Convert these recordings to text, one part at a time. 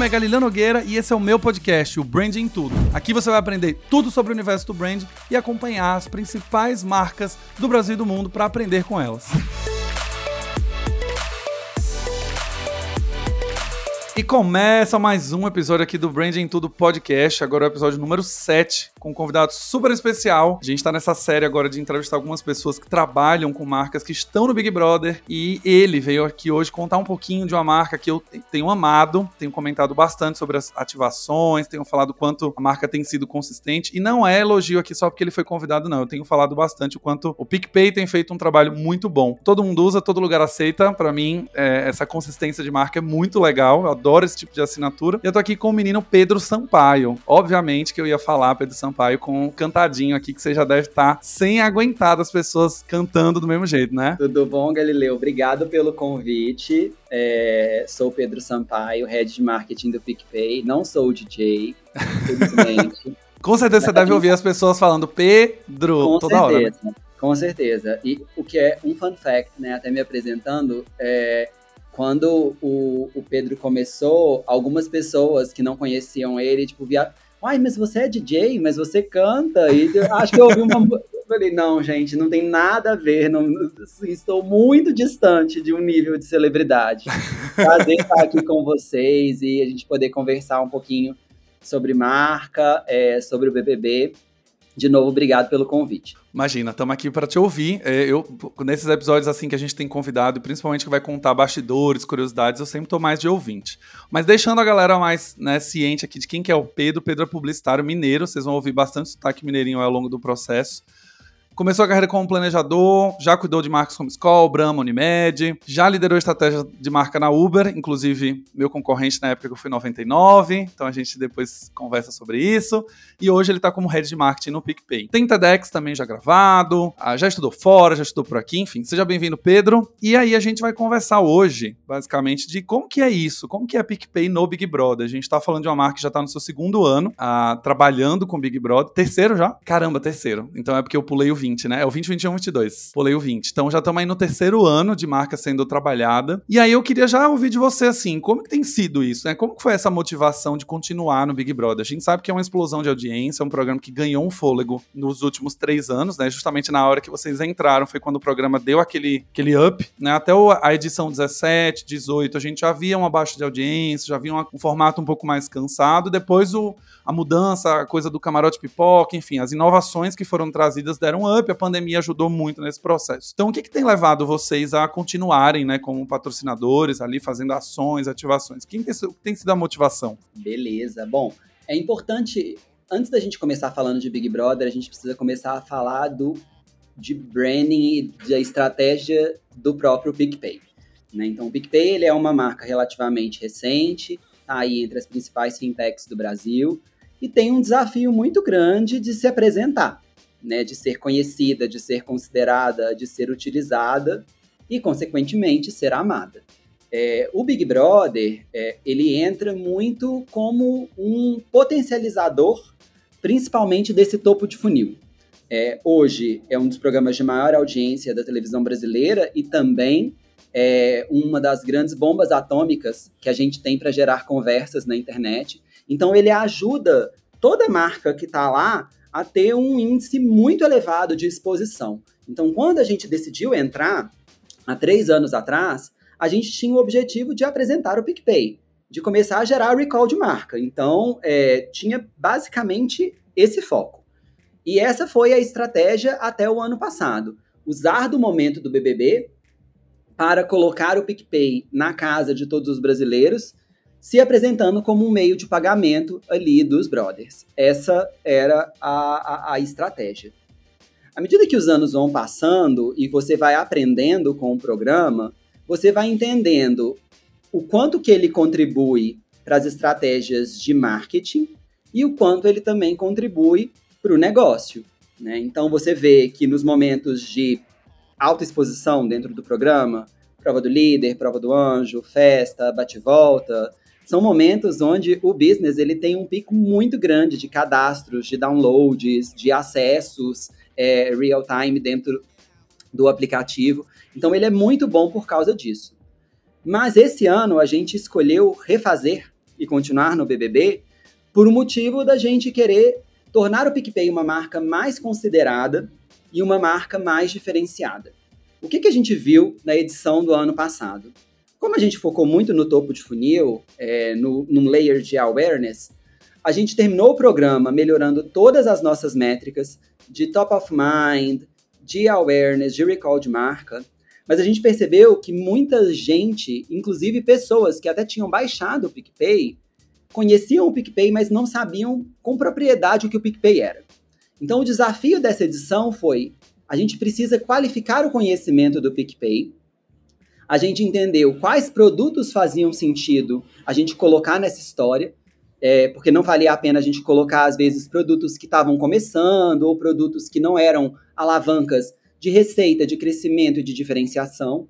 nome é Galileu Nogueira e esse é o meu podcast, o Branding Tudo. Aqui você vai aprender tudo sobre o universo do brand e acompanhar as principais marcas do Brasil e do mundo para aprender com elas. E começa mais um episódio aqui do Branding Tudo Podcast, agora é o episódio número 7, com um convidado super especial. A gente tá nessa série agora de entrevistar algumas pessoas que trabalham com marcas que estão no Big Brother e ele veio aqui hoje contar um pouquinho de uma marca que eu tenho amado, tenho comentado bastante sobre as ativações, tenho falado quanto a marca tem sido consistente e não é elogio aqui só porque ele foi convidado, não. Eu tenho falado bastante o quanto o PicPay tem feito um trabalho muito bom. Todo mundo usa, todo lugar aceita. Para mim, é, essa consistência de marca é muito legal. Eu adoro esse tipo de assinatura. E eu tô aqui com o menino Pedro Sampaio. Obviamente que eu ia falar Pedro Sampaio com um cantadinho aqui que você já deve estar tá sem aguentar das pessoas cantando do mesmo jeito, né? Tudo bom, Galileu? Obrigado pelo convite. É, sou Pedro Sampaio, head de marketing do PicPay. Não sou DJ, infelizmente. com certeza você deve ouvir as pessoas falando Pedro com toda certeza, hora. Né? Com certeza. E o que é um fun fact, né? Até me apresentando, é, quando o, o Pedro começou, algumas pessoas que não conheciam ele, tipo, via. Ai, mas você é DJ, mas você canta. E acho que eu ouvi uma. Eu falei, não, gente, não tem nada a ver. Não, assim, estou muito distante de um nível de celebridade. Prazer estar aqui com vocês e a gente poder conversar um pouquinho sobre marca, é, sobre o BBB. De novo, obrigado pelo convite. Imagina, estamos aqui para te ouvir. É, eu, nesses episódios assim que a gente tem convidado, principalmente que vai contar bastidores, curiosidades, eu sempre estou mais de ouvinte. Mas deixando a galera mais né, ciente aqui de quem que é o Pedro. Pedro é publicitário mineiro, vocês vão ouvir bastante sotaque mineirinho ao longo do processo. Começou a carreira como planejador, já cuidou de marcas como Skoll, Brahma, Unimed, já liderou estratégia de marca na Uber, inclusive meu concorrente na época que eu fui 99, então a gente depois conversa sobre isso. E hoje ele está como head de marketing no PicPay. Tem TEDx também já gravado, ah, já estudou fora, já estudou por aqui, enfim. Seja bem-vindo, Pedro. E aí a gente vai conversar hoje, basicamente, de como que é isso, como que é PicPay no Big Brother. A gente está falando de uma marca que já está no seu segundo ano, ah, trabalhando com Big Brother. Terceiro já? Caramba, terceiro. Então é porque eu pulei o 20 20, né? É o 20, 21, 22. Pulei o 20. Então já estamos aí no terceiro ano de marca sendo trabalhada. E aí eu queria já ouvir de você, assim, como que tem sido isso, né? Como que foi essa motivação de continuar no Big Brother? A gente sabe que é uma explosão de audiência, é um programa que ganhou um fôlego nos últimos três anos, né? Justamente na hora que vocês entraram, foi quando o programa deu aquele, aquele up, né? Até a edição 17, 18, a gente já via uma baixa de audiência, já via um formato um pouco mais cansado. Depois o, a mudança, a coisa do camarote pipoca, enfim, as inovações que foram trazidas deram up, a pandemia ajudou muito nesse processo. Então, o que, que tem levado vocês a continuarem, né, como patrocinadores, ali fazendo ações, ativações? Quem tem, tem sido a motivação? Beleza. Bom, é importante, antes da gente começar falando de Big Brother, a gente precisa começar a falar do de branding e da estratégia do próprio PicPay. Né? Então, o PicPay ele é uma marca relativamente recente, tá aí entre as principais fintechs do Brasil, e tem um desafio muito grande de se apresentar, né, de ser conhecida, de ser considerada, de ser utilizada e, consequentemente, ser amada. É, o Big Brother é, ele entra muito como um potencializador, principalmente desse topo de funil. É, hoje é um dos programas de maior audiência da televisão brasileira e também é uma das grandes bombas atômicas que a gente tem para gerar conversas na internet então ele ajuda toda marca que está lá a ter um índice muito elevado de exposição. Então, quando a gente decidiu entrar, há três anos atrás, a gente tinha o objetivo de apresentar o PicPay, de começar a gerar recall de marca. Então, é, tinha basicamente esse foco. E essa foi a estratégia até o ano passado. Usar do momento do BBB para colocar o PicPay na casa de todos os brasileiros se apresentando como um meio de pagamento ali dos brothers. Essa era a, a, a estratégia. À medida que os anos vão passando e você vai aprendendo com o programa, você vai entendendo o quanto que ele contribui para as estratégias de marketing e o quanto ele também contribui para o negócio. Né? Então você vê que nos momentos de alta exposição dentro do programa, prova do líder, prova do anjo, festa, bate-volta, são momentos onde o business ele tem um pico muito grande de cadastros, de downloads, de acessos é, real time dentro do aplicativo. Então ele é muito bom por causa disso. Mas esse ano a gente escolheu refazer e continuar no BBB, por um motivo da gente querer tornar o PicPay uma marca mais considerada e uma marca mais diferenciada. O que, que a gente viu na edição do ano passado? Como a gente focou muito no topo de funil, é, no, num layer de awareness, a gente terminou o programa melhorando todas as nossas métricas de top of mind, de awareness, de recall de marca, mas a gente percebeu que muita gente, inclusive pessoas que até tinham baixado o PicPay, conheciam o PicPay, mas não sabiam com propriedade o que o PicPay era. Então, o desafio dessa edição foi: a gente precisa qualificar o conhecimento do PicPay, a gente entendeu quais produtos faziam sentido a gente colocar nessa história, é, porque não valia a pena a gente colocar, às vezes, produtos que estavam começando ou produtos que não eram alavancas de receita, de crescimento e de diferenciação.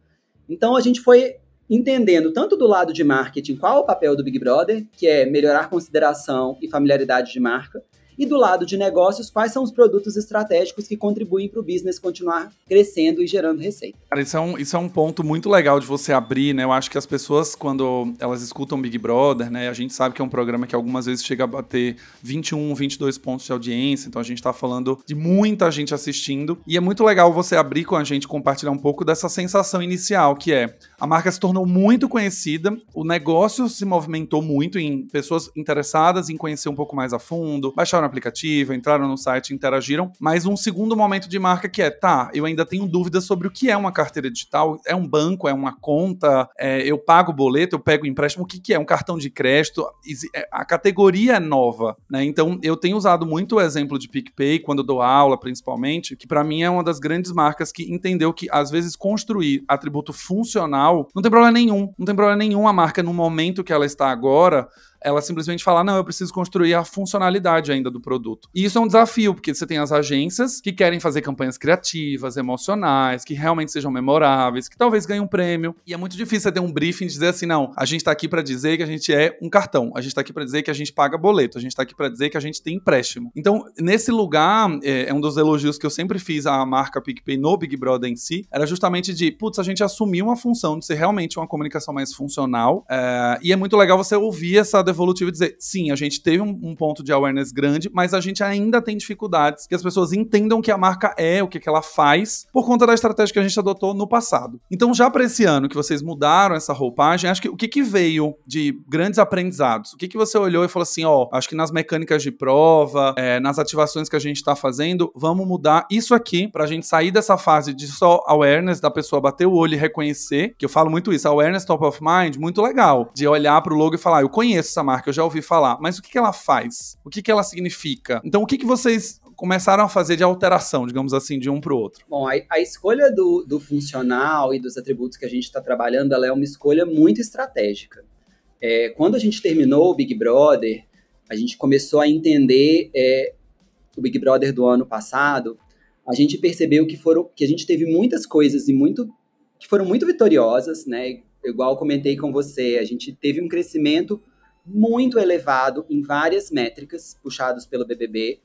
Então, a gente foi entendendo tanto do lado de marketing qual o papel do Big Brother, que é melhorar consideração e familiaridade de marca, e do lado de negócios, quais são os produtos estratégicos que contribuem para o business continuar crescendo e gerando receita. Cara, isso é, um, isso é um ponto muito legal de você abrir, né? Eu acho que as pessoas, quando elas escutam Big Brother, né? A gente sabe que é um programa que algumas vezes chega a bater 21, 22 pontos de audiência, então a gente está falando de muita gente assistindo. E é muito legal você abrir com a gente, compartilhar um pouco dessa sensação inicial, que é a marca se tornou muito conhecida, o negócio se movimentou muito em pessoas interessadas em conhecer um pouco mais a fundo, baixaram aplicativo, entraram no site, interagiram, mas um segundo momento de marca que é, tá, eu ainda tenho dúvidas sobre o que é uma carteira digital, é um banco, é uma conta, é, eu pago boleto, eu pego empréstimo, o que, que é? Um cartão de crédito? É, a categoria é nova, né? Então, eu tenho usado muito o exemplo de PicPay, quando eu dou aula, principalmente, que para mim é uma das grandes marcas que entendeu que, às vezes, construir atributo funcional não tem problema nenhum, não tem problema nenhum a marca no momento que ela está agora ela simplesmente fala: não, eu preciso construir a funcionalidade ainda do produto. E isso é um desafio, porque você tem as agências que querem fazer campanhas criativas, emocionais, que realmente sejam memoráveis, que talvez ganhem um prêmio. E é muito difícil você ter um briefing e dizer assim: não, a gente tá aqui para dizer que a gente é um cartão, a gente tá aqui para dizer que a gente paga boleto, a gente tá aqui para dizer que a gente tem empréstimo. Então, nesse lugar, é, é, um dos elogios que eu sempre fiz à marca PicPay no Big Brother em si, era justamente de, putz, a gente assumiu uma função de ser realmente uma comunicação mais funcional. É, e é muito legal você ouvir essa evolutivo e dizer, sim, a gente teve um, um, ponto de awareness grande, mas a gente ainda tem dificuldades que as pessoas entendam que a marca é, o que, que ela faz, por conta da estratégia que a gente adotou no passado. Então, já para esse ano que vocês mudaram essa roupagem, acho que o que, que veio de grandes aprendizados? O que, que você olhou e falou assim, ó, acho que nas mecânicas de prova, é, nas ativações que a gente está fazendo, vamos mudar isso aqui para a gente sair dessa fase de só awareness da pessoa bater o olho e reconhecer, que eu falo muito isso, awareness top of mind, muito legal, de olhar para o logo e falar, eu conheço essa marca, eu já ouvi falar, mas o que, que ela faz? O que, que ela significa? Então, o que, que vocês começaram a fazer de alteração, digamos assim, de um para o outro? Bom, a, a escolha do, do, funcional e dos atributos que a gente está trabalhando, ela é uma escolha muito estratégica. É, quando a gente terminou o Big Brother, a gente começou a entender é, o Big Brother do ano passado, a gente percebeu que foram que a gente teve muitas coisas e muito que foram muito vitoriosas, né? Igual comentei com você, a gente teve um crescimento muito elevado em várias métricas puxados pelo BBB,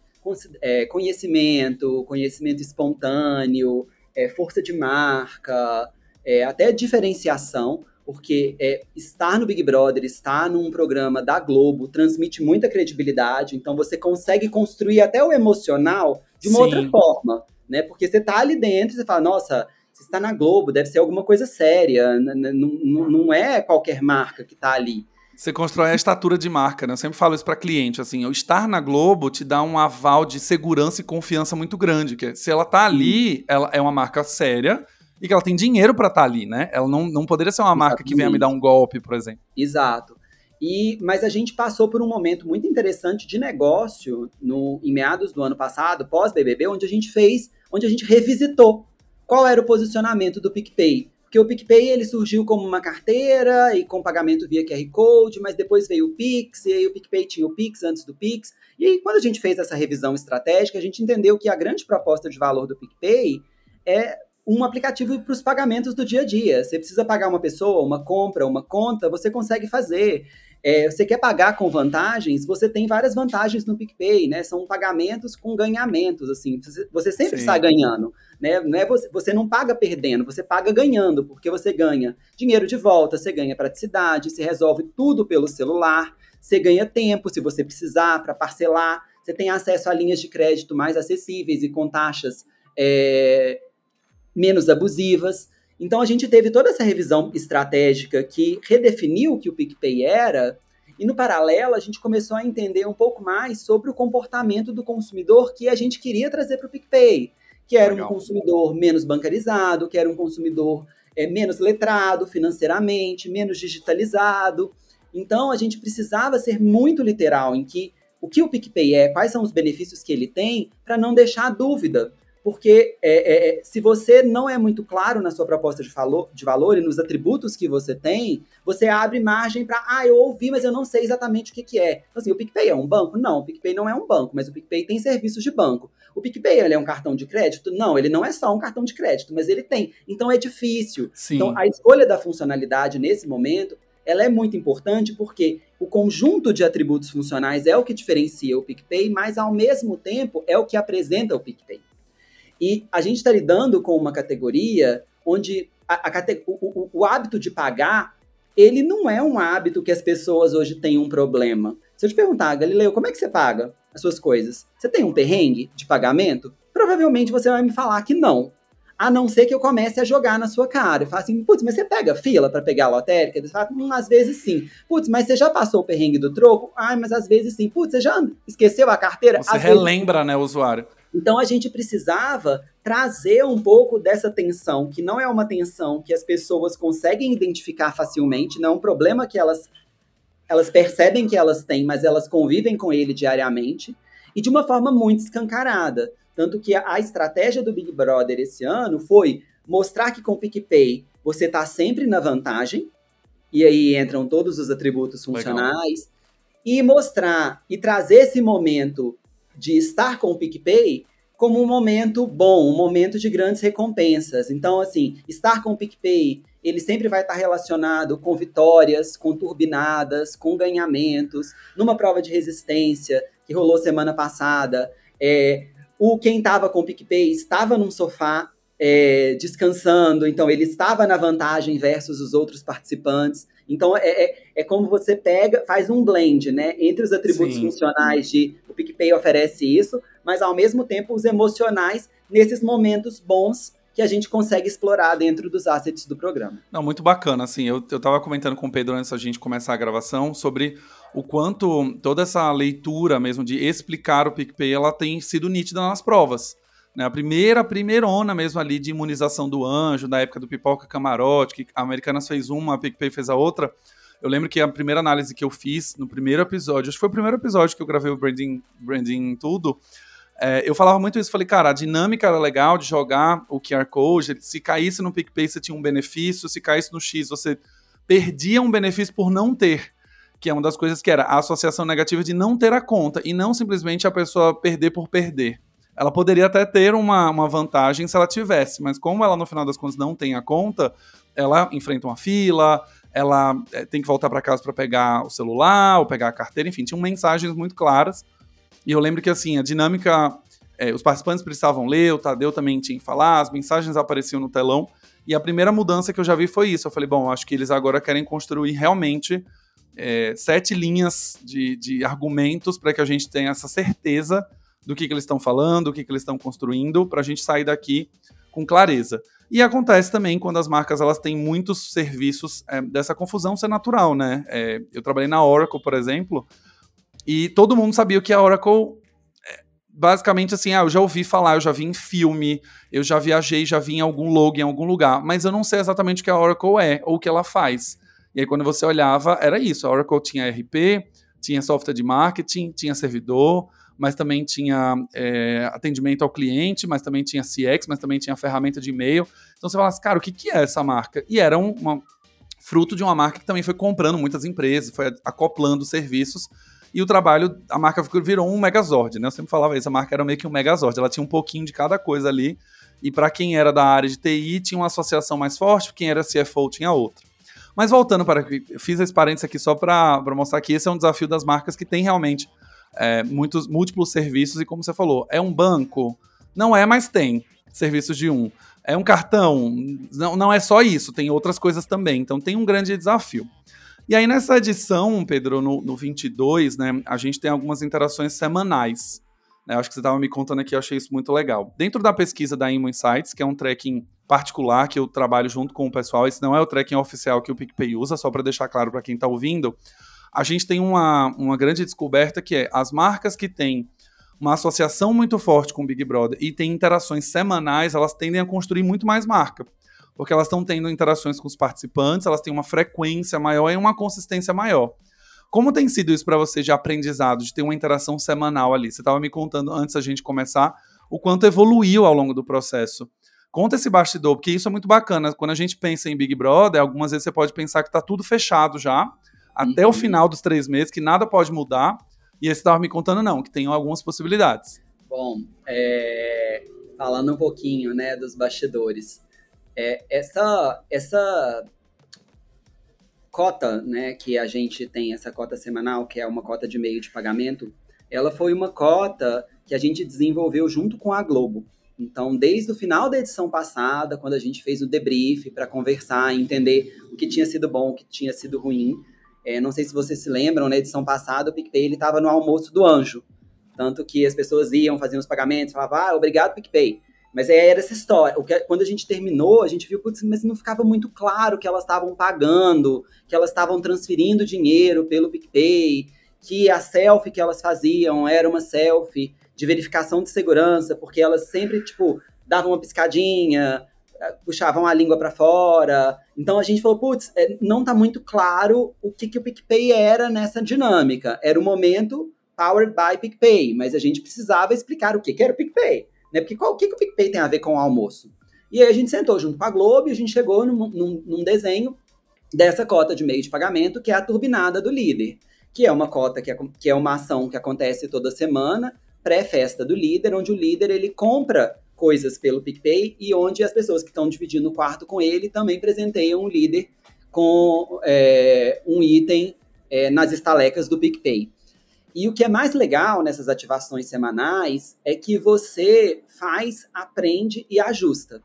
é, conhecimento, conhecimento espontâneo, é, força de marca, é, até diferenciação, porque é, estar no Big Brother, estar num programa da Globo, transmite muita credibilidade, então você consegue construir até o emocional de uma Sim. outra forma, né? Porque você tá ali dentro e você fala, nossa, você está na Globo, deve ser alguma coisa séria, não, não é qualquer marca que está ali. Você constrói a estatura de marca, né? Eu sempre falo isso para cliente, assim, o estar na Globo te dá um aval de segurança e confiança muito grande, que se ela tá ali, ela é uma marca séria e que ela tem dinheiro para estar tá ali, né? Ela não, não poderia ser uma Exatamente. marca que venha me dar um golpe, por exemplo. Exato. E, mas a gente passou por um momento muito interessante de negócio no, em meados do ano passado, pós-BBB, onde a gente fez, onde a gente revisitou qual era o posicionamento do PicPay. Porque o PicPay ele surgiu como uma carteira e com pagamento via QR Code, mas depois veio o Pix, e aí o PicPay tinha o Pix antes do Pix. E aí, quando a gente fez essa revisão estratégica, a gente entendeu que a grande proposta de valor do PicPay é um aplicativo para os pagamentos do dia a dia. Você precisa pagar uma pessoa, uma compra, uma conta, você consegue fazer. É, você quer pagar com vantagens, você tem várias vantagens no PicPay, né? São pagamentos com ganhamentos, assim. Você, sempre Sim. está ganhando, né? Não é você, você não paga perdendo, você paga ganhando, porque você ganha dinheiro de volta, você ganha praticidade, você resolve tudo pelo celular, você ganha tempo se você precisar para parcelar, você tem acesso a linhas de crédito mais acessíveis e com taxas é, menos abusivas. Então a gente teve toda essa revisão estratégica que redefiniu o que o PicPay era, e no paralelo a gente começou a entender um pouco mais sobre o comportamento do consumidor que a gente queria trazer para o PicPay, que era Legal. um consumidor menos bancarizado, que era um consumidor é, menos letrado financeiramente, menos digitalizado. Então a gente precisava ser muito literal em que o que o PicPay é, quais são os benefícios que ele tem, para não deixar dúvida porque é, é, é, se você não é muito claro na sua proposta de, valor, de valor e nos atributos que você tem, você abre margem para, ah, eu ouvi, mas eu não sei exatamente o que, que é. Então, assim, o PicPay é um banco? Não, o PicPay não é um banco, mas o PicPay tem serviços de banco. O PicPay, ele é um cartão de crédito? Não, ele não é só um cartão de crédito, mas ele tem. Então, é difícil. Sim. Então, a escolha da funcionalidade nesse momento, ela é muito importante porque o conjunto de atributos funcionais é o que diferencia o PicPay, mas, ao mesmo tempo, é o que apresenta o PicPay. E a gente está lidando com uma categoria onde a, a, o, o, o, hábito de pagar, ele não é um hábito que as pessoas hoje têm um problema. Se eu te perguntar, Galileu, como é que você paga as suas coisas? Você tem um perrengue de pagamento? Provavelmente você vai me falar que não. A não ser que eu comece a jogar na sua cara. E fale assim, putz, mas você pega fila para pegar a lotérica? Fala, hum, às vezes sim. Putz, mas você já passou o perrengue do troco? Ai, mas às vezes sim. Putz, você já esqueceu a carteira? Você às relembra, vezes... né, o usuário. Então a gente precisava trazer um pouco dessa tensão, que não é uma tensão que as pessoas conseguem identificar facilmente, não é um problema que elas elas percebem que elas têm, mas elas convivem com ele diariamente, e de uma forma muito escancarada. Tanto que a, estratégia do Big Brother esse ano foi mostrar que com o PicPay você está sempre na vantagem, e aí entram todos os atributos funcionais, Legal. e mostrar e trazer esse momento de estar com o PicPay como um momento bom, um momento de grandes recompensas. Então, assim, estar com o PicPay, ele sempre vai estar relacionado com vitórias, com turbinadas, com ganhamentos. Numa prova de resistência que rolou semana passada, é, o quem estava com o PicPay estava num sofá é, descansando, então ele estava na vantagem versus os outros participantes. Então é, é, é, como você pega, faz um blend, né? Entre os atributos Sim. funcionais de o PicPay oferece isso, mas ao mesmo tempo os emocionais nesses momentos bons que a gente consegue explorar dentro dos assets do programa. Não, muito bacana, assim, eu, eu tava comentando com o Pedro antes da gente começar a gravação sobre o quanto toda essa leitura mesmo de explicar o PicPay, ela tem sido nítida nas provas. Né, a primeira, a primeirona mesmo ali de imunização do anjo, da época do Pipoca Camarote, que a Americanas fez uma, a PicPay fez a outra. Eu lembro que a primeira análise que eu fiz no primeiro episódio, acho que foi o primeiro episódio que eu gravei o Branding, branding tudo, é, eu falava muito isso, falei, cara, a dinâmica era legal de jogar o QR Code, se caísse no PicPay você tinha um benefício, se caísse no X você perdia um benefício por não ter, que é uma das coisas que era a associação negativa de não ter a conta, e não simplesmente a pessoa perder por perder. Ela poderia até ter uma, uma vantagem se ela tivesse, mas como ela no final das contas não tem a conta, ela enfrenta uma fila, ela é, tem que voltar para casa para pegar o celular ou pegar a carteira, enfim, tinham mensagens muito claras. E eu lembro que assim, a dinâmica, é, os participantes precisavam ler, o Tadeu também tinha que falar, as mensagens apareciam no telão. E a primeira mudança que eu já vi foi isso. Eu falei, bom, acho que eles agora querem construir realmente é, sete linhas de, de argumentos para que a gente tenha essa certeza do que, que eles estão falando, o que, que eles estão construindo, para a gente sair daqui com clareza. E acontece também quando as marcas elas têm muitos serviços é, dessa confusão ser natural, né? É, eu trabalhei na Oracle, por exemplo, e todo mundo sabia que a Oracle é, basicamente assim, ah, eu já ouvi falar, eu já vi em filme, eu já viajei, já vi em algum logo, em algum lugar, mas eu não sei exatamente o que a Oracle é ou o que ela faz. E aí quando você olhava, era isso, a Oracle tinha RP, tinha software de marketing, tinha servidor, mas também tinha é, atendimento ao cliente, mas também tinha CX, mas também tinha ferramenta de e-mail. Então você fala assim, cara, o que, que é essa marca? E era um, uma, fruto de uma marca que também foi comprando muitas empresas, foi acoplando serviços. E o trabalho, a marca virou um Megazord, né? Eu sempre falava isso, a marca era meio que um Megazord, ela tinha um pouquinho de cada coisa ali. E para quem era da área de TI, tinha uma associação mais forte, quem era CFO tinha outra. Mas voltando para. Fiz esse parênteses aqui só para mostrar que esse é um desafio das marcas que tem realmente é, muitos múltiplos serviços e como você falou, é um banco? Não é, mas tem serviços de um. É um cartão? Não, não é só isso, tem outras coisas também. Então tem um grande desafio. E aí, nessa edição, Pedro, no, no 22, né, a gente tem algumas interações semanais. Né, acho que você estava me contando aqui, eu achei isso muito legal. Dentro da pesquisa da Imo Insights, que é um tracking particular que eu trabalho junto com o pessoal, esse não é o tracking oficial que o PicPay usa, só para deixar claro para quem está ouvindo, a gente tem uma, uma grande descoberta que é as marcas que têm uma associação muito forte com o Big Brother e têm interações semanais, elas tendem a construir muito mais marca porque elas estão tendo interações com os participantes, elas têm uma frequência maior e uma consistência maior. Como tem sido isso para você de aprendizado, de ter uma interação semanal ali? Você estava me contando antes da gente começar o quanto evoluiu ao longo do processo. Conta esse bastidor, porque isso é muito bacana. Quando a gente pensa em Big Brother, algumas vezes você pode pensar que está tudo fechado já, até uhum. o final dos três meses, que nada pode mudar. E você estava me contando, não, que tem algumas possibilidades. Bom, é... falando um pouquinho né, dos bastidores. É, essa, essa cota, né, que a gente tem, essa cota semanal, que é uma cota de meio de pagamento, ela foi uma cota que a gente desenvolveu junto com a Globo. Então, desde o final da edição passada, quando a gente fez o debrief para conversar, entender o que tinha sido bom, o que tinha sido ruim, é, não sei se vocês se lembram, na edição passada, o PicPay estava no almoço do anjo. Tanto que as pessoas iam, faziam os pagamentos, falavam, ah, obrigado, PicPay. Mas aí era essa história. Que, quando a gente terminou, a gente viu, putz, mas não ficava muito claro que elas estavam pagando, que elas estavam transferindo dinheiro pelo PicPay, que a selfie que elas faziam era uma selfie de verificação de segurança, porque elas sempre, tipo, davam uma piscadinha, puxavam a língua para fora. Então a gente falou, putz, é, não tá muito claro o que, que o PicPay era nessa dinâmica. Era o momento powered by PicPay, mas a gente precisava explicar o que, que era o PicPay. Né? Porque qual, o que, que o PicPay tem a ver com o almoço? E aí a gente sentou junto com a Globo e a gente chegou num, num, num desenho dessa cota de meio de pagamento, que é a turbinada do líder, que é uma cota que é, que é uma ação que acontece toda semana, pré-festa do líder, onde o líder ele compra coisas pelo PicPay e onde as pessoas que estão dividindo o quarto com ele também presenteiam o líder com é, um item é, nas estalecas do PicPay. E o que é mais legal nessas ativações semanais é que você faz, aprende e ajusta.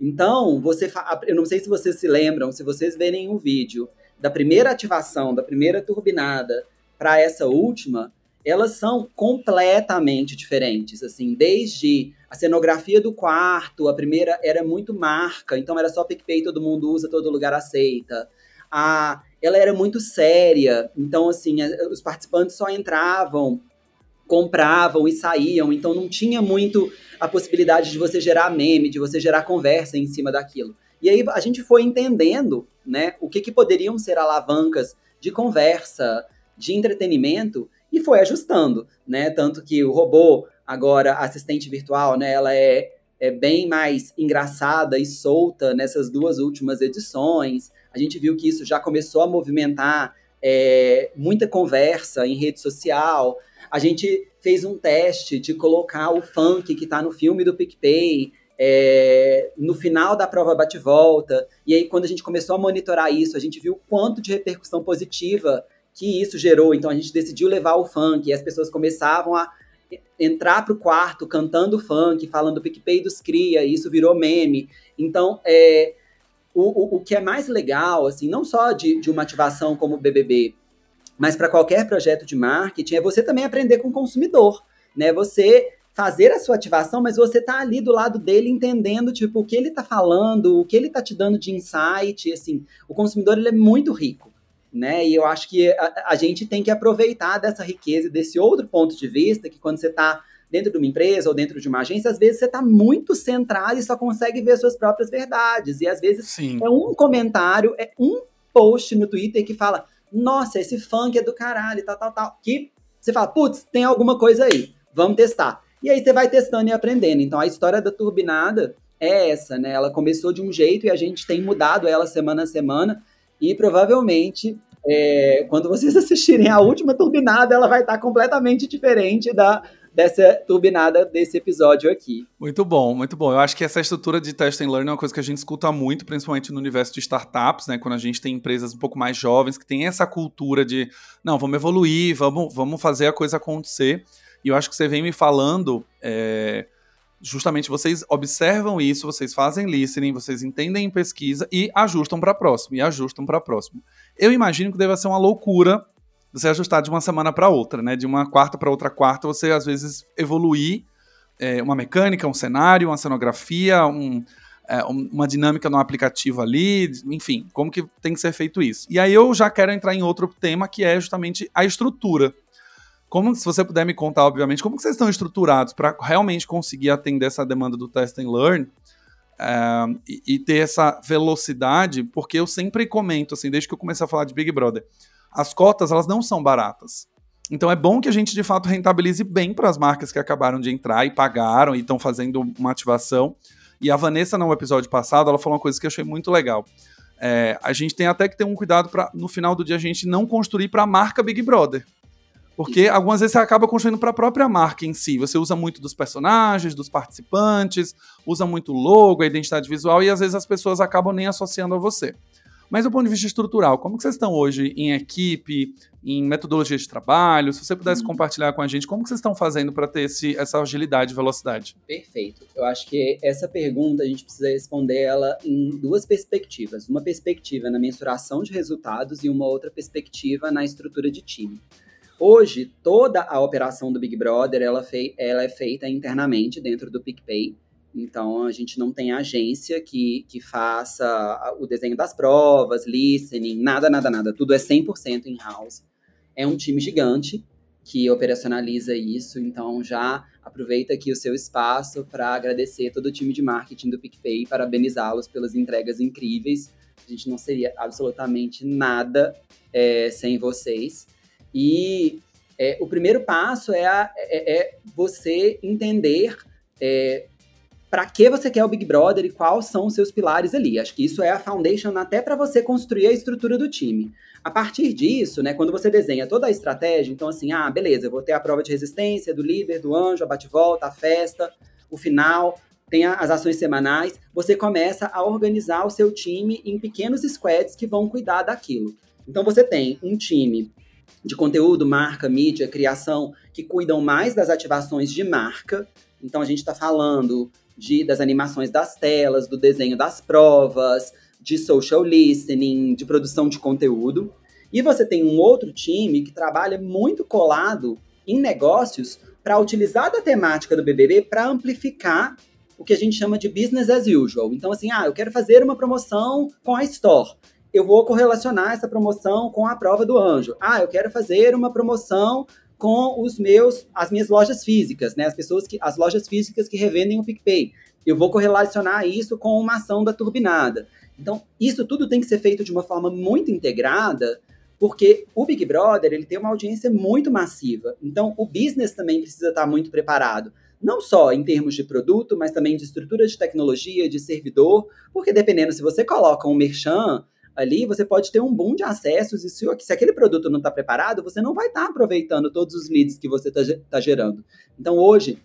Então, você eu não sei se vocês se lembram, se vocês verem um vídeo da primeira ativação, da primeira turbinada para essa última, elas são completamente diferentes, assim, desde a cenografia do quarto, a primeira era muito marca, então era só PicPay, todo mundo usa, todo lugar aceita. A ela era muito séria. Então, assim, os participantes só entravam, compravam e saíam. Então, não tinha muito a possibilidade de você gerar meme, de você gerar conversa em cima daquilo. E aí a gente foi entendendo, né, o que, que poderiam ser alavancas de conversa, de entretenimento e foi ajustando, né? Tanto que o robô agora assistente virtual, né, ela é é bem mais engraçada e solta nessas duas últimas edições. A gente viu que isso já começou a movimentar é, muita conversa em rede social. A gente fez um teste de colocar o funk que está no filme do PicPay é, no final da prova bate-volta. E aí, quando a gente começou a monitorar isso, a gente viu o quanto de repercussão positiva que isso gerou. Então, a gente decidiu levar o funk e as pessoas começavam a entrar para o quarto cantando funk, falando PicPay dos cria, e isso virou meme. Então, é, o, o, o que é mais legal, assim, não só de, de uma ativação como o BBB, mas para qualquer projeto de marketing, é você também aprender com o consumidor, né? Você fazer a sua ativação, mas você tá ali do lado dele entendendo, tipo, o que ele tá falando, o que ele tá te dando de insight, assim, o consumidor, ele é muito rico né? E eu acho que a, a, gente tem que aproveitar dessa riqueza, desse outro ponto de vista, que quando você está dentro de uma empresa ou dentro de uma agência, às vezes você está muito centrado e só consegue ver suas próprias verdades. E às vezes Sim. é um comentário, é um post no Twitter que fala: Nossa, esse funk é do caralho, tal, tal, tal. Que você fala, putz, tem alguma coisa aí, vamos testar. E aí você vai testando e aprendendo. Então a história da turbinada é essa, né? Ela começou de um jeito e a gente tem mudado ela semana a semana. E provavelmente, é, quando vocês assistirem a última turbinada, ela vai estar completamente diferente da dessa turbinada desse episódio aqui. Muito bom, muito bom. Eu acho que essa estrutura de test and learn é uma coisa que a gente escuta muito, principalmente no universo de startups, né? Quando a gente tem empresas um pouco mais jovens que tem essa cultura de, não, vamos evoluir, vamos, vamos fazer a coisa acontecer. E eu acho que você vem me falando é, justamente vocês observam isso, vocês fazem listening, vocês entendem em pesquisa e ajustam para próximo, e ajustam para próximo. Eu imagino que deva ser uma loucura você ajustar de uma semana para outra, né? De uma quarta para outra quarta, você às vezes evoluir é, uma mecânica, um cenário, uma cenografia, um, é, uma dinâmica no aplicativo ali, enfim, como que tem que ser feito isso. E aí eu já quero entrar em outro tema que é justamente a estrutura. Como, se você puder me contar, obviamente, como que vocês estão estruturados para realmente conseguir atender essa demanda do test and learn é, e, e, ter essa velocidade, porque eu sempre comento, assim, desde que eu comecei a falar de Big Brother, as cotas, elas não são baratas. Então é bom que a gente, de fato, rentabilize bem para as marcas que acabaram de entrar e pagaram e estão fazendo uma ativação. E a Vanessa, no episódio passado, ela falou uma coisa que eu achei muito legal. É, a gente tem até que ter um cuidado para, no final do dia, a gente não construir para a marca Big Brother. Porque algumas vezes você acaba construindo para a própria marca em si. Você usa muito dos personagens, dos participantes, usa muito o logo, a identidade visual, e às vezes as pessoas acabam nem associando a você. Mas do ponto de vista estrutural, como que vocês estão hoje em equipe, em metodologia de trabalho? Se você pudesse uhum. compartilhar com a gente, como que vocês estão fazendo para ter esse, essa agilidade e velocidade? Perfeito. Eu acho que essa pergunta a gente precisa responder ela em duas perspectivas. Uma perspectiva na mensuração de resultados e uma outra perspectiva na estrutura de time. Hoje, toda a operação do Big Brother ela, fei ela é feita internamente dentro do PicPay. Então, a gente não tem agência que, que faça o desenho das provas, listening, nada, nada, nada. Tudo é 100% in-house. É um time gigante que operacionaliza isso. Então, já aproveita aqui o seu espaço para agradecer todo o time de marketing do PicPay parabenizá-los pelas entregas incríveis. A gente não seria absolutamente nada é, sem vocês. E é, o primeiro passo é, a, é, é você entender é, para que você quer o Big Brother e quais são os seus pilares ali. Acho que isso é a foundation até para você construir a estrutura do time. A partir disso, né, quando você desenha toda a estratégia, então assim, ah, beleza, eu vou ter a prova de resistência do líder, do anjo, a bate-volta, a festa, o final, tem as ações semanais, você começa a organizar o seu time em pequenos squads que vão cuidar daquilo. Então você tem um time de conteúdo, marca, mídia, criação, que cuidam mais das ativações de marca. Então a gente está falando de, das animações das telas, do desenho das provas, de social listening, de produção de conteúdo. E você tem um outro time que trabalha muito colado em negócios para utilizar da temática do BBB para amplificar o que a gente chama de business as usual. Então, assim, ah, eu quero fazer uma promoção com a Store eu vou correlacionar essa promoção com a prova do anjo. Ah, eu quero fazer uma promoção com os meus, as minhas lojas físicas, né? As pessoas que, as lojas físicas que revendem o PicPay. Eu vou correlacionar isso com uma ação da turbinada. Então, isso tudo tem que ser feito de uma forma muito integrada, porque o Big Brother ele tem uma audiência muito massiva. Então, o business também precisa estar muito preparado. Não só em termos de produto, mas também de estrutura de tecnologia, de servidor, porque dependendo, se você coloca um merchan ali, você pode ter um boom de acessos e se, se aquele produto não está preparado, você não vai estar tá aproveitando todos os leads que você está tá gerando. Então, hoje,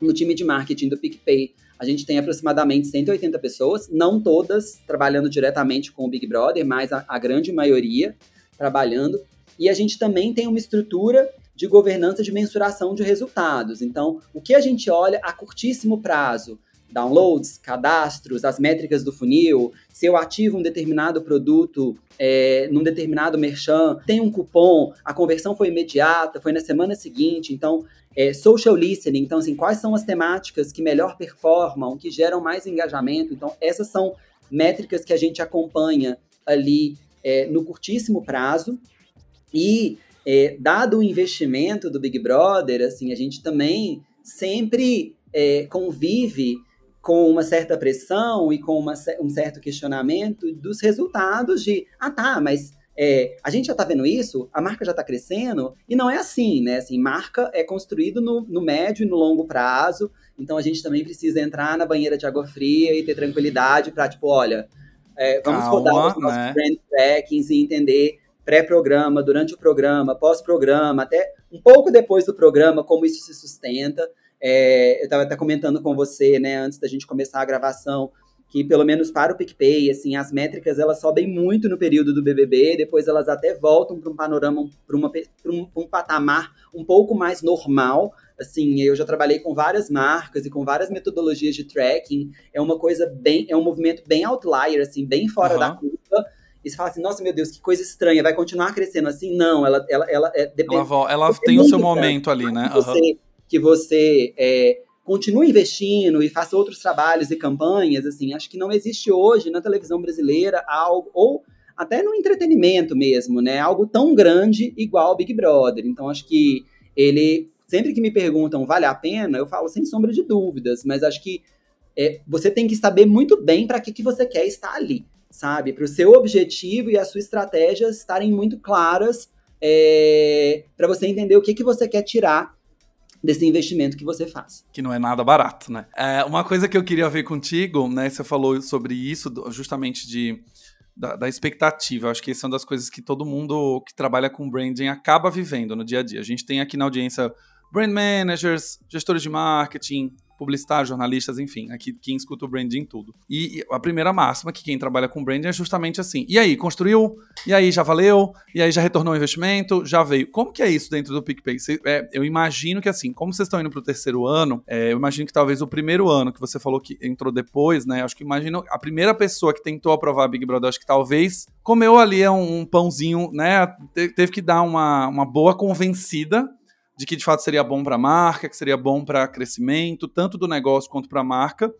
no time de marketing do PicPay, a gente tem aproximadamente 180 pessoas, não todas trabalhando diretamente com o Big Brother, mas a, a grande maioria trabalhando. E a gente também tem uma estrutura de governança de mensuração de resultados. Então, o que a gente olha a curtíssimo prazo? Downloads, cadastros, as métricas do funil, se eu ativo um determinado produto é, num determinado merchan, tem um cupom, a conversão foi imediata, foi na semana seguinte, então é, social listening, então assim, quais são as temáticas que melhor performam, que geram mais engajamento, então essas são métricas que a gente acompanha ali é, no curtíssimo prazo. E é, dado o investimento do Big Brother, assim, a gente também sempre é, convive com uma certa pressão e com uma, um certo questionamento dos resultados de, ah tá, mas é, a gente já está vendo isso, a marca já está crescendo, e não é assim, né? Assim, marca é construído no, no, médio e no longo prazo, então a gente também precisa entrar na banheira de água fria e ter tranquilidade para, tipo, olha, é, vamos Calma, rodar os nossos né? brand trackings e entender pré-programa, durante o programa, pós-programa, até um pouco depois do programa, como isso se sustenta. É, eu estava até comentando com você, né, antes da gente começar a gravação, que pelo menos para o PicPay, assim, as métricas elas sobem muito no período do BBB, depois elas até voltam para um panorama, para um, um patamar um pouco mais normal. Assim, eu já trabalhei com várias marcas e com várias metodologias de tracking. É uma coisa bem, é um movimento bem outlier, assim, bem fora uhum. da curva. E você fala assim, nossa, meu Deus, que coisa estranha, vai continuar crescendo assim? Não, ela, ela, ela é, depende. Ela, ela tem o seu momento ali, né? Que você, uhum. Que você é, continue investindo e faça outros trabalhos e campanhas, assim, acho que não existe hoje na televisão brasileira algo, ou até no entretenimento mesmo, né, algo tão grande igual o Big Brother. Então, acho que ele, sempre que me perguntam, vale a pena, eu falo sem sombra de dúvidas, mas acho que é, você tem que saber muito bem para que, que você quer estar ali, sabe? Para o seu objetivo e a sua estratégia estarem muito claras, é, para você entender o que, que você quer tirar desse investimento que você faz. Que não é nada barato, né? É, uma coisa que eu queria ver contigo, né? Você falou sobre isso, justamente de. Da, da, expectativa. Eu acho que essa é uma das coisas que todo mundo que trabalha com branding acaba vivendo no dia a dia. A gente tem aqui na audiência brand managers, gestores de marketing, publicitários, jornalistas, enfim, aqui quem escuta o branding tudo. E a primeira máxima que quem trabalha com branding é justamente assim. E aí, construiu? E aí, já valeu? E aí, já retornou o investimento? Já veio? Como que é isso dentro do PicPay? Cê, é, eu imagino que assim, como vocês estão indo para o terceiro ano, é, eu imagino que talvez o primeiro ano que você falou que entrou depois, né? Acho que imagino a primeira pessoa que tentou aprovar a Big Brother, acho que talvez comeu ali um, um pãozinho, né? Teve que dar uma, uma boa convencida de que de fato seria bom para a marca, que seria bom para crescimento, tanto do negócio quanto para a marca.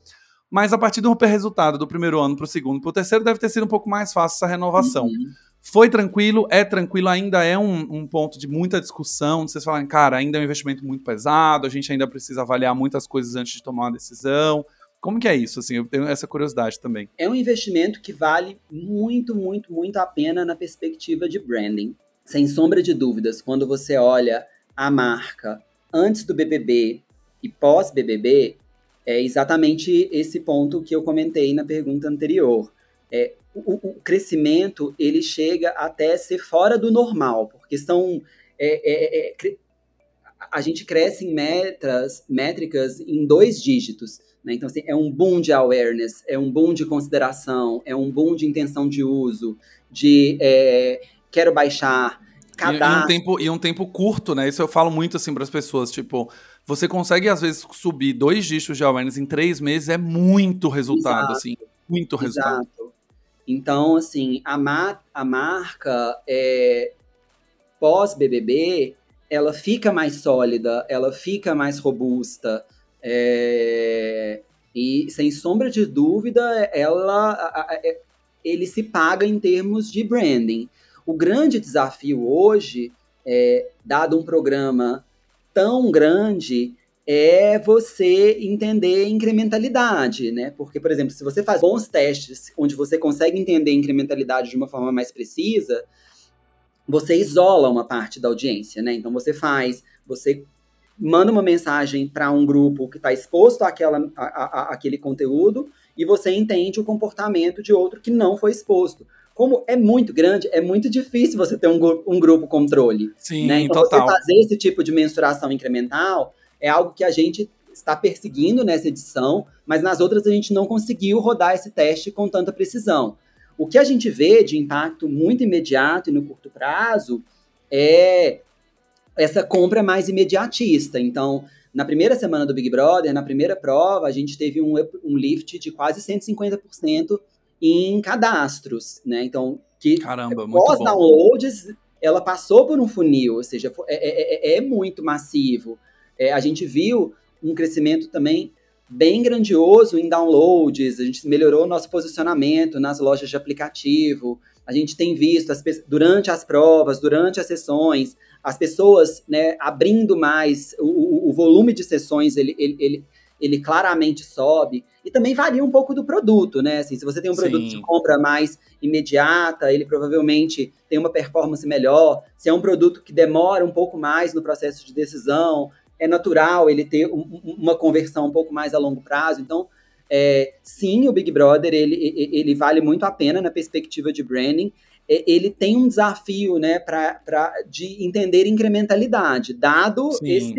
Mas a partir do resultado do primeiro ano para o segundo para o terceiro, deve ter sido um pouco mais fácil essa renovação. Uhum. Foi tranquilo, é tranquilo, ainda é um, um, ponto de muita discussão. Vocês falam, cara, ainda é um investimento muito pesado, a gente ainda precisa avaliar muitas coisas antes de tomar uma decisão. Como que é isso? Assim, eu tenho essa curiosidade também. É um investimento que vale muito, muito, muito a pena na perspectiva de branding. Sem sombra de dúvidas, quando você olha a marca antes do BBB e pós-BBB, é exatamente esse ponto que eu comentei na pergunta anterior. É, o, o, crescimento ele chega até ser fora do normal, porque são é, é, é a gente cresce em metras, métricas em dois dígitos. Né? Então, assim, é um boom de awareness, é um boom de consideração, é um boom de intenção de uso, de é, quero baixar, cadastro. E, um tempo, e um tempo curto, né? Isso eu falo muito assim para as pessoas. Tipo, você consegue, às vezes, subir dois dígitos de awareness em três meses, é muito resultado, Exato. assim. Muito resultado. Exato. Então, assim, a, ma a marca é, pós-BBB, ela fica mais sólida, ela fica mais robusta. É, e, sem sombra de dúvida, ela, a, a, é, ele se paga em termos de branding. O grande desafio hoje, é, dado um programa tão grande, é você entender incrementalidade, né? Porque, por exemplo, se você faz bons testes onde você consegue entender incrementalidade de uma forma mais precisa, você isola uma parte da audiência, né? Então você faz, você manda uma mensagem para um grupo que está exposto àquela, à, à, àquele conteúdo e você entende o comportamento de outro que não foi exposto como é muito grande, é muito difícil você ter um, um grupo controle. Sim, né? Então, total. você fazer esse tipo de mensuração incremental é algo que a gente está perseguindo nessa edição, mas nas outras a gente não conseguiu rodar esse teste com tanta precisão. O que a gente vê de impacto muito imediato e no curto prazo é essa compra mais imediatista. Então, na primeira semana do Big Brother, na primeira prova, a gente teve um, um lift de quase 150% em cadastros, né? Então, que Caramba, pós-downloads, ela passou por um funil, ou seja, é, é, é, é muito massivo. É, a gente viu um crescimento também bem grandioso em downloads, a gente melhorou nosso posicionamento nas lojas de aplicativo, a gente tem visto as, durante as provas, durante as sessões, as pessoas né, abrindo mais, o, o, volume de sessões ele, ele, ele, ele claramente sobe. E também varia um pouco do produto, né? Assim, se você tem um produto Sim. de compra mais imediata, ele provavelmente tem uma performance melhor. Se é um produto que demora um pouco mais no processo de decisão, é natural ele ter um, uma conversão um pouco mais a longo prazo. Então, é, sim, o Big Brother ele, ele vale muito a pena na perspectiva de branding. Ele tem um desafio né, pra, pra, de entender incrementalidade, dado esse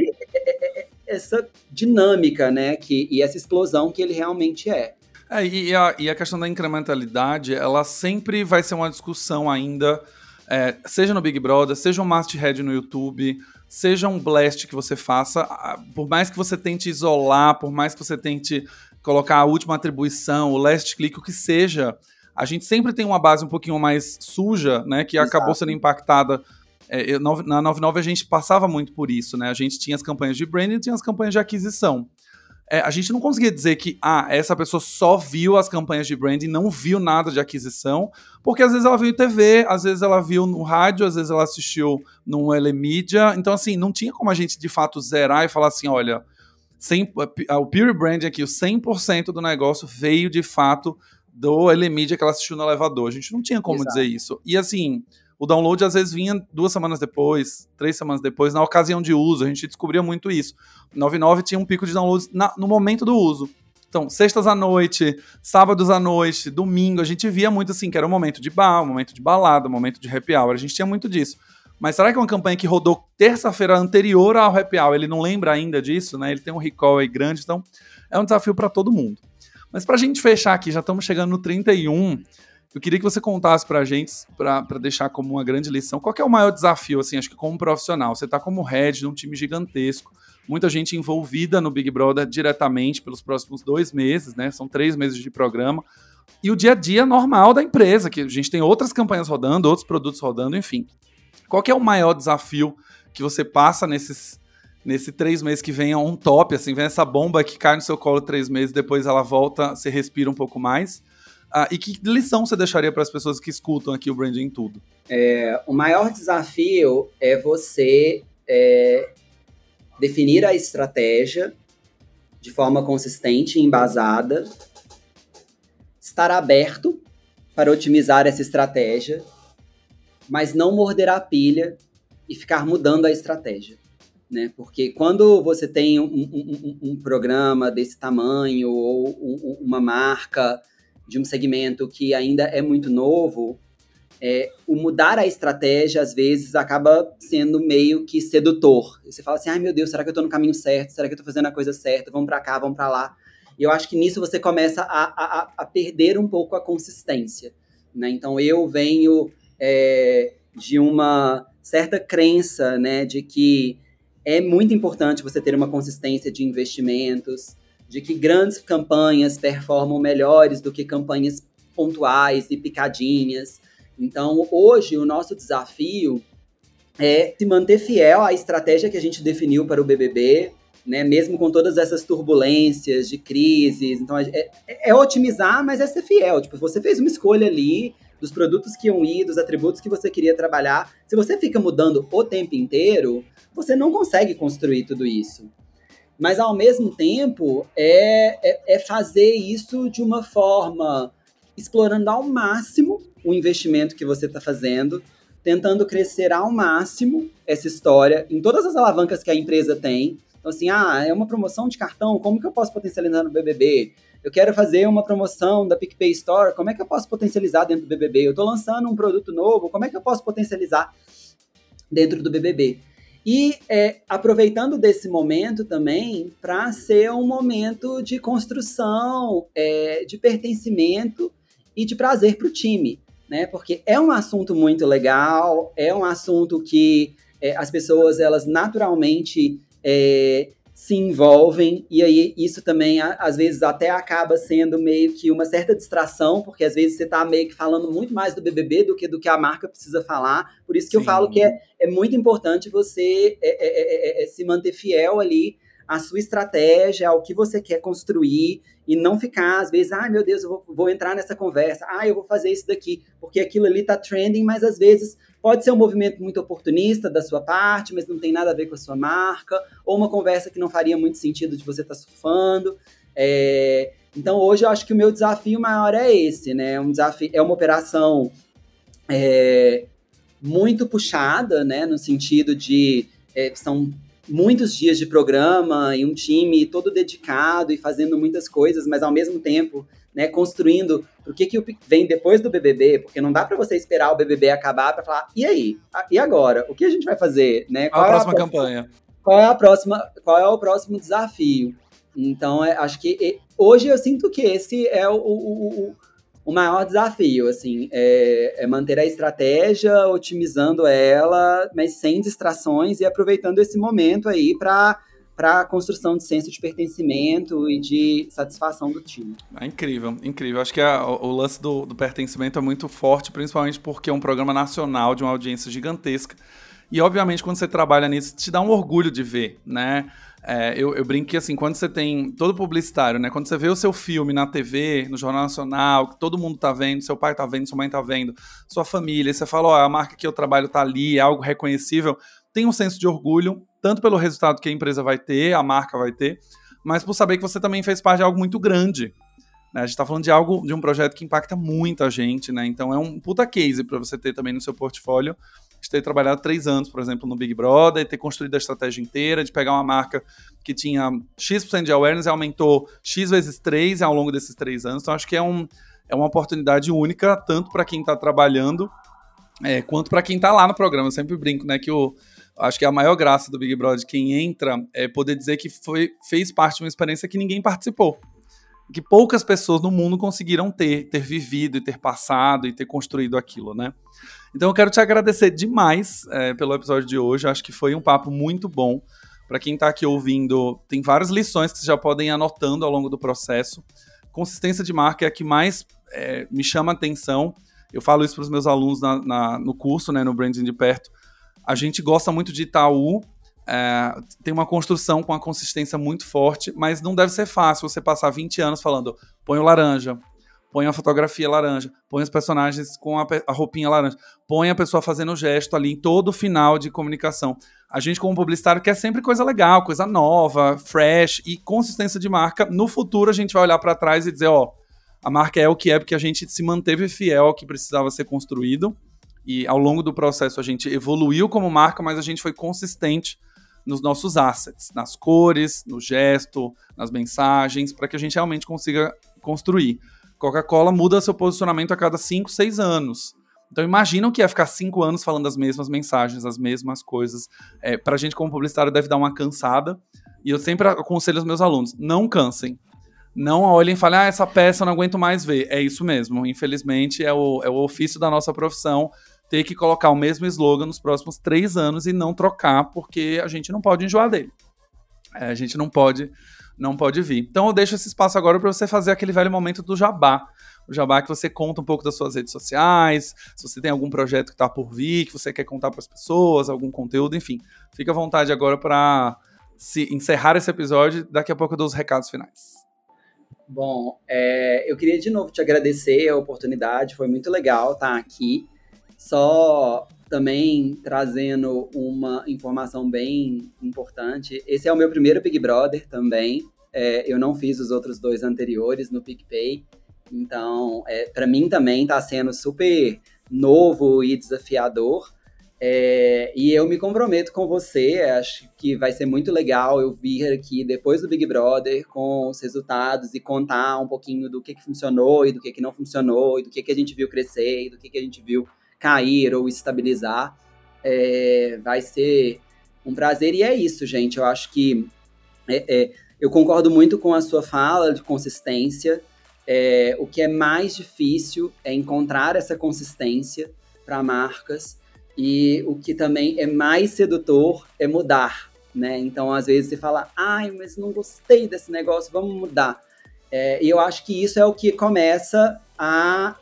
essa dinâmica, né, que, e essa explosão que ele realmente é. É, e, a, e a questão da incrementalidade, ela sempre vai ser uma discussão ainda, é, seja no Big Brother, seja um masthead no YouTube, seja um blast que você faça, por mais que você tente isolar, por mais que você tente colocar a última atribuição, o last click, o que seja, a gente sempre tem uma base um pouquinho mais suja, né, que Exato. acabou sendo impactada. É, eu, na 99 a gente passava muito por isso, né? A gente tinha as campanhas de branding e tinha as campanhas de aquisição. É, a gente não conseguia dizer que ah, essa pessoa só viu as campanhas de branding, não viu nada de aquisição, porque às vezes ela viu em TV, às vezes ela viu no rádio, às vezes ela assistiu no Elemídia. Então, assim, não tinha como a gente de fato zerar e falar assim: olha, 100, o Pure Brand aqui, o 100% do negócio veio de fato do Elemídia que ela assistiu no elevador. A gente não tinha como Exato. dizer isso. E assim, o download às vezes vinha duas semanas depois, três semanas depois, na ocasião de uso. A gente descobria muito isso. 99 tinha um pico de downloads na, no momento do uso. Então, sextas à noite, sábados à noite, domingo, a gente via muito assim, que era um momento de bar, um momento de balada, um momento de happy hour. A gente tinha muito disso. Mas será que é uma campanha que rodou terça-feira anterior ao Happy Hour, ele não lembra ainda disso, né? Ele tem um recall aí grande, então é um desafio para todo mundo. Mas para a gente fechar aqui, já estamos chegando no 31, eu queria que você contasse para a gente, para deixar como uma grande lição, qual é o maior desafio, assim, acho que como profissional? Você está como head de um time gigantesco, muita gente envolvida no Big Brother diretamente pelos próximos dois meses, né? São três meses de programa. E o dia a dia normal da empresa, que a gente tem outras campanhas rodando, outros produtos rodando, enfim. Qual é o maior desafio que você passa nesses nesse três meses que vem on top, assim, vem essa bomba que cai no seu colo três meses, depois ela volta, você respira um pouco mais. Ah, e que lição você deixaria para as pessoas que escutam aqui o Branding Tudo? É, o maior desafio é você é, definir a estratégia de forma consistente e embasada, estar aberto para otimizar essa estratégia mas não morder a pilha e ficar mudando a estratégia. Né? Porque quando você tem um, um, um, um programa desse tamanho ou uma marca de um segmento que ainda é muito novo, é, o mudar a estratégia às vezes acaba sendo meio que sedutor. Você fala assim, ai meu Deus, será que eu estou no caminho certo? Será que eu estou fazendo a coisa certa? Vamos para cá, vamos para lá. E eu acho que nisso você começa a, a, a perder um pouco a consistência. Né? Então eu venho é, de uma certa crença, né, de que é muito importante você ter uma consistência de investimentos, de que grandes campanhas performam melhores do que campanhas pontuais e picadinhas. Então, hoje, o nosso desafio é se manter fiel à estratégia que a gente definiu para o BBB, né? Mesmo com todas essas turbulências de crises. Então, é, é, é otimizar, mas é ser fiel. Tipo, você fez uma escolha ali, dos produtos que iam ir, dos atributos que você queria trabalhar. Se você fica mudando o tempo inteiro, você não consegue construir tudo isso. Mas ao mesmo tempo, é, é, é fazer isso de uma forma explorando ao máximo o investimento que você está fazendo, tentando crescer ao máximo essa história em todas as alavancas que a empresa tem. Então, assim, ah, é uma promoção de cartão, como que eu posso potencializar no BBB? eu quero fazer uma promoção da PicPay Store, como é que eu posso potencializar dentro do BBB? Eu estou lançando um produto novo, como é que eu posso potencializar dentro do BBB? E é, aproveitando desse momento também para ser um momento de construção, é, de pertencimento e de prazer para o time, né? Porque é um assunto muito legal, é um assunto que é, as pessoas elas naturalmente é, se envolvem, e aí isso também, às vezes, até acaba sendo meio que uma certa distração, porque às vezes você está meio que falando muito mais do BBB do que do que a marca precisa falar. Por isso que Sim. eu falo que é, é muito importante você é é, é, é, é, se manter fiel ali à sua estratégia, ao que você quer construir, e não ficar, às vezes, ai ah, meu Deus, eu vou, vou entrar nessa conversa, ah, eu vou fazer isso daqui, porque aquilo ali está trending, mas às vezes Pode ser um movimento muito oportunista da sua parte, mas não tem nada a ver com a sua marca, ou uma conversa que não faria muito sentido de você estar tá surfando. É, então hoje eu acho que o meu desafio maior é esse, né? Um desafio, é uma operação é, muito puxada, né? No sentido de é, são muitos dias de programa e um time todo dedicado e fazendo muitas coisas, mas ao mesmo tempo né, construindo o que, que vem depois do BBB, porque não dá para você esperar o BBB acabar para falar, e aí? E agora? O que a gente vai fazer? Né? Qual, a próxima é a campanha? Qual é a próxima? Qual é o próximo desafio? Então, é, acho que hoje eu sinto que esse é o, o, o maior desafio, assim, é, é, manter a estratégia, otimizando ela, mas sem distrações e aproveitando esse momento aí para para a construção de senso de pertencimento e de satisfação do time. É incrível, incrível. Acho que a, o, lance do, do, pertencimento é muito forte, principalmente porque é um programa nacional de uma audiência gigantesca. E, obviamente, quando você trabalha nisso, te dá um orgulho de ver, né? É, eu, eu, brinco que, assim, quando você tem todo publicitário, né? Quando você vê o seu filme na TV, no Jornal Nacional, que todo mundo tá vendo, seu pai tá vendo, sua mãe tá vendo, sua família, você fala, ó, a marca que eu trabalho tá ali, é algo reconhecível, tem um senso de orgulho, tanto pelo resultado que a empresa vai ter, a marca vai ter, mas por saber que você também fez parte de algo muito grande. Né? A gente está falando de algo, de um projeto que impacta muita gente, né? Então é um puta case para você ter também no seu portfólio de ter trabalhado três anos, por exemplo, no Big Brother, e ter construído a estratégia inteira, de pegar uma marca que tinha X% de awareness e aumentou X vezes 3 ao longo desses três anos. Então, acho que é, um, é uma oportunidade única, tanto para quem está trabalhando, é, quanto para quem está lá no programa. Eu sempre brinco, né, que o, acho que a maior graça do Big Brother, quem entra, é poder dizer que foi, fez parte de uma experiência que ninguém participou. Que poucas pessoas no mundo conseguiram ter, ter vivido e ter passado e ter construído aquilo, né? Então eu quero te agradecer demais é, pelo episódio de hoje. acho que foi um papo muito bom. Para quem está aqui ouvindo, tem várias lições que vocês já podem ir anotando ao longo do processo. Consistência de marca é a que mais é, me chama a atenção. Eu falo isso para os meus alunos na, na, no curso, né, no Branding de Perto. A gente gosta muito de Itaú, é, tem uma construção com a consistência muito forte, mas não deve ser fácil você passar 20 anos falando põe o laranja, põe a fotografia laranja, põe os personagens com a, a roupinha laranja, põe a pessoa fazendo o gesto ali em todo o final de comunicação. A gente, como publicitário, quer sempre coisa legal, coisa nova, fresh e consistência de marca. No futuro, a gente vai olhar para trás e dizer: ó, a marca é o que é, porque a gente se manteve fiel ao que precisava ser construído. E ao longo do processo, a gente evoluiu como marca, mas a gente foi consistente nos nossos assets, nas cores, no gesto, nas mensagens, para que a gente realmente consiga construir. Coca-Cola muda seu posicionamento a cada 5, 6 anos. Então imagina o que é ficar cinco anos falando as mesmas mensagens, as mesmas coisas. É, pra gente, como publicitário, deve dar uma cansada. E eu sempre aconselho os meus alunos: não cansem. Não olhem e falem, ah, essa peça eu não aguento mais ver. É isso mesmo. Infelizmente, é o, é o ofício da nossa profissão ter que colocar o mesmo slogan nos próximos três anos e não trocar, porque a gente não pode enjoar dele. É, a gente não pode não pode vir. Então eu deixo esse espaço agora para você fazer aquele velho momento do jabá. O jabá que você conta um pouco das suas redes sociais, se você tem algum projeto que está por vir, que você quer contar para as pessoas, algum conteúdo, enfim. Fique à vontade agora para se encerrar esse episódio. Daqui a pouco eu dou os recados finais. Bom, é, eu queria de novo te agradecer a oportunidade, foi muito legal estar aqui. Só também trazendo uma informação bem importante. Esse é o meu primeiro Big Brother também. É, eu não fiz os outros dois anteriores no PicPay. Então, é, para mim também está sendo super novo e desafiador. É, e eu me comprometo com você, acho que vai ser muito legal eu vir aqui depois do Big Brother com os resultados e contar um pouquinho do que, que funcionou e do que, que não funcionou, e do que, que a gente viu crescer e do que, que a gente viu cair ou estabilizar. É, vai ser um prazer. E é isso, gente. Eu acho que é, é, eu concordo muito com a sua fala de consistência. É, o que é mais difícil é encontrar essa consistência para marcas. E o que também é mais sedutor é mudar. Né? Então, às vezes, você fala, ai, mas não gostei desse negócio, vamos mudar. É, e eu acho que isso é o que começa a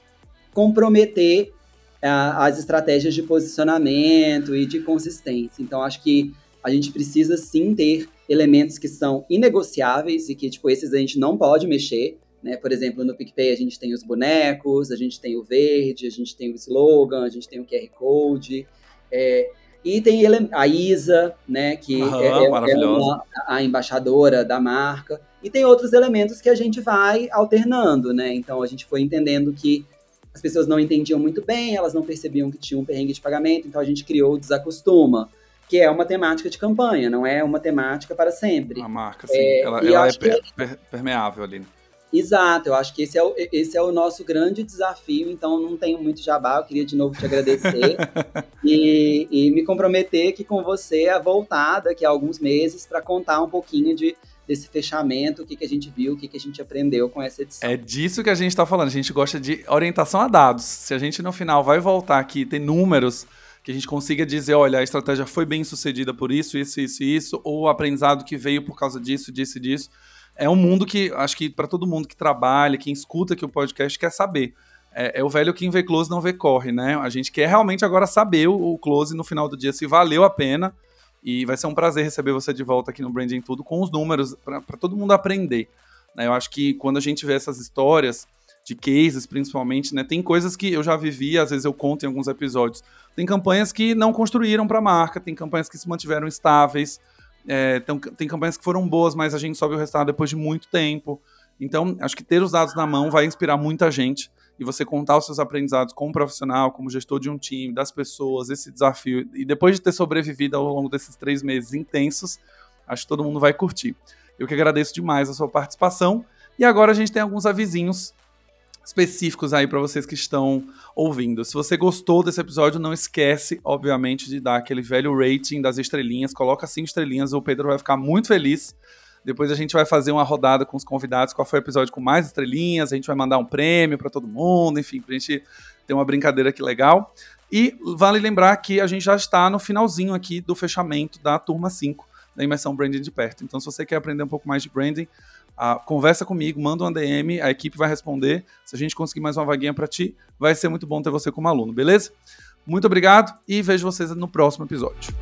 comprometer as estratégias de posicionamento e de consistência. Então, acho que a gente precisa sim ter elementos que são inegociáveis e que, tipo, esses a gente não pode mexer. Né? Por exemplo, no PicPay a gente tem os bonecos, a gente tem o verde, a gente tem o slogan, a gente tem o QR Code. É, e tem a Isa, né, que é, é, é uma, a embaixadora da marca. E tem outros elementos que a gente vai alternando, né? Então a gente foi entendendo que as pessoas não entendiam muito bem, elas não percebiam que tinha um perrengue de pagamento, então a gente criou o Desacostuma, que é uma temática de campanha, não é uma temática para sempre. A marca, sim. É, ela, ela é per, per, permeável ali. Exato, eu acho que esse é, o, esse é o nosso grande desafio, então não tenho muito jabá, eu queria de novo te agradecer e, e, me comprometer aqui com você a voltar daqui a alguns meses para contar um pouquinho de desse fechamento, o que, que a gente viu, o que, que a gente aprendeu com essa edição. É disso que a gente está falando. A gente gosta de orientação a dados. Se a gente no final vai voltar aqui e ter números que a gente consiga dizer, olha, a estratégia foi bem sucedida por isso, isso, isso, isso, ou o aprendizado que veio por causa disso, disso disso. É um mundo que acho que para todo mundo que trabalha, quem escuta aqui o podcast quer saber. É, é, o velho quem vê close não vê corre, né? A gente quer realmente agora saber o, o close no final do dia se valeu a pena. E vai ser um prazer receber você de volta aqui no Branding Tudo com os números para todo mundo aprender. Né? Eu acho que quando a gente vê essas histórias de cases, principalmente, né? Tem coisas que eu já vivi, às vezes eu conto em alguns episódios. Tem campanhas que não construíram para a marca, tem campanhas que se mantiveram estáveis, é, tem, tem campanhas que foram boas, mas a gente viu o resultado depois de muito tempo. Então, acho que ter os dados na mão vai inspirar muita gente e você contar os seus aprendizados como profissional, como gestor de um time, das pessoas, esse desafio, e depois de ter sobrevivido ao longo desses três meses intensos, acho que todo mundo vai curtir. Eu que agradeço demais a sua participação. E agora a gente tem alguns avisinhos específicos aí para vocês que estão ouvindo. Se você gostou desse episódio, não esquece, obviamente, de dar aquele velho rating das estrelinhas. Coloca cinco estrelinhas, o Pedro vai ficar muito feliz. Depois a gente vai fazer uma rodada com os convidados, qual foi o episódio com mais estrelinhas, a gente vai mandar um prêmio para todo mundo, enfim, pra gente ter uma brincadeira aqui legal. E vale lembrar que a gente já está no finalzinho aqui do fechamento da turma 5 da imersão Branding de perto. Então, se você quer aprender um pouco mais de branding, ah, conversa comigo, manda um DM, a equipe vai responder. Se a gente conseguir mais uma vaguinha para ti, vai ser muito bom ter você como aluno, beleza? Muito obrigado e vejo vocês no próximo episódio.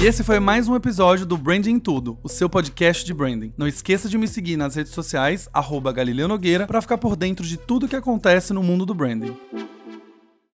E esse foi mais um episódio do Branding Tudo, o seu podcast de branding. Não esqueça de me seguir nas redes sociais, arroba Galileu Nogueira, para ficar por dentro de tudo que acontece no mundo do branding.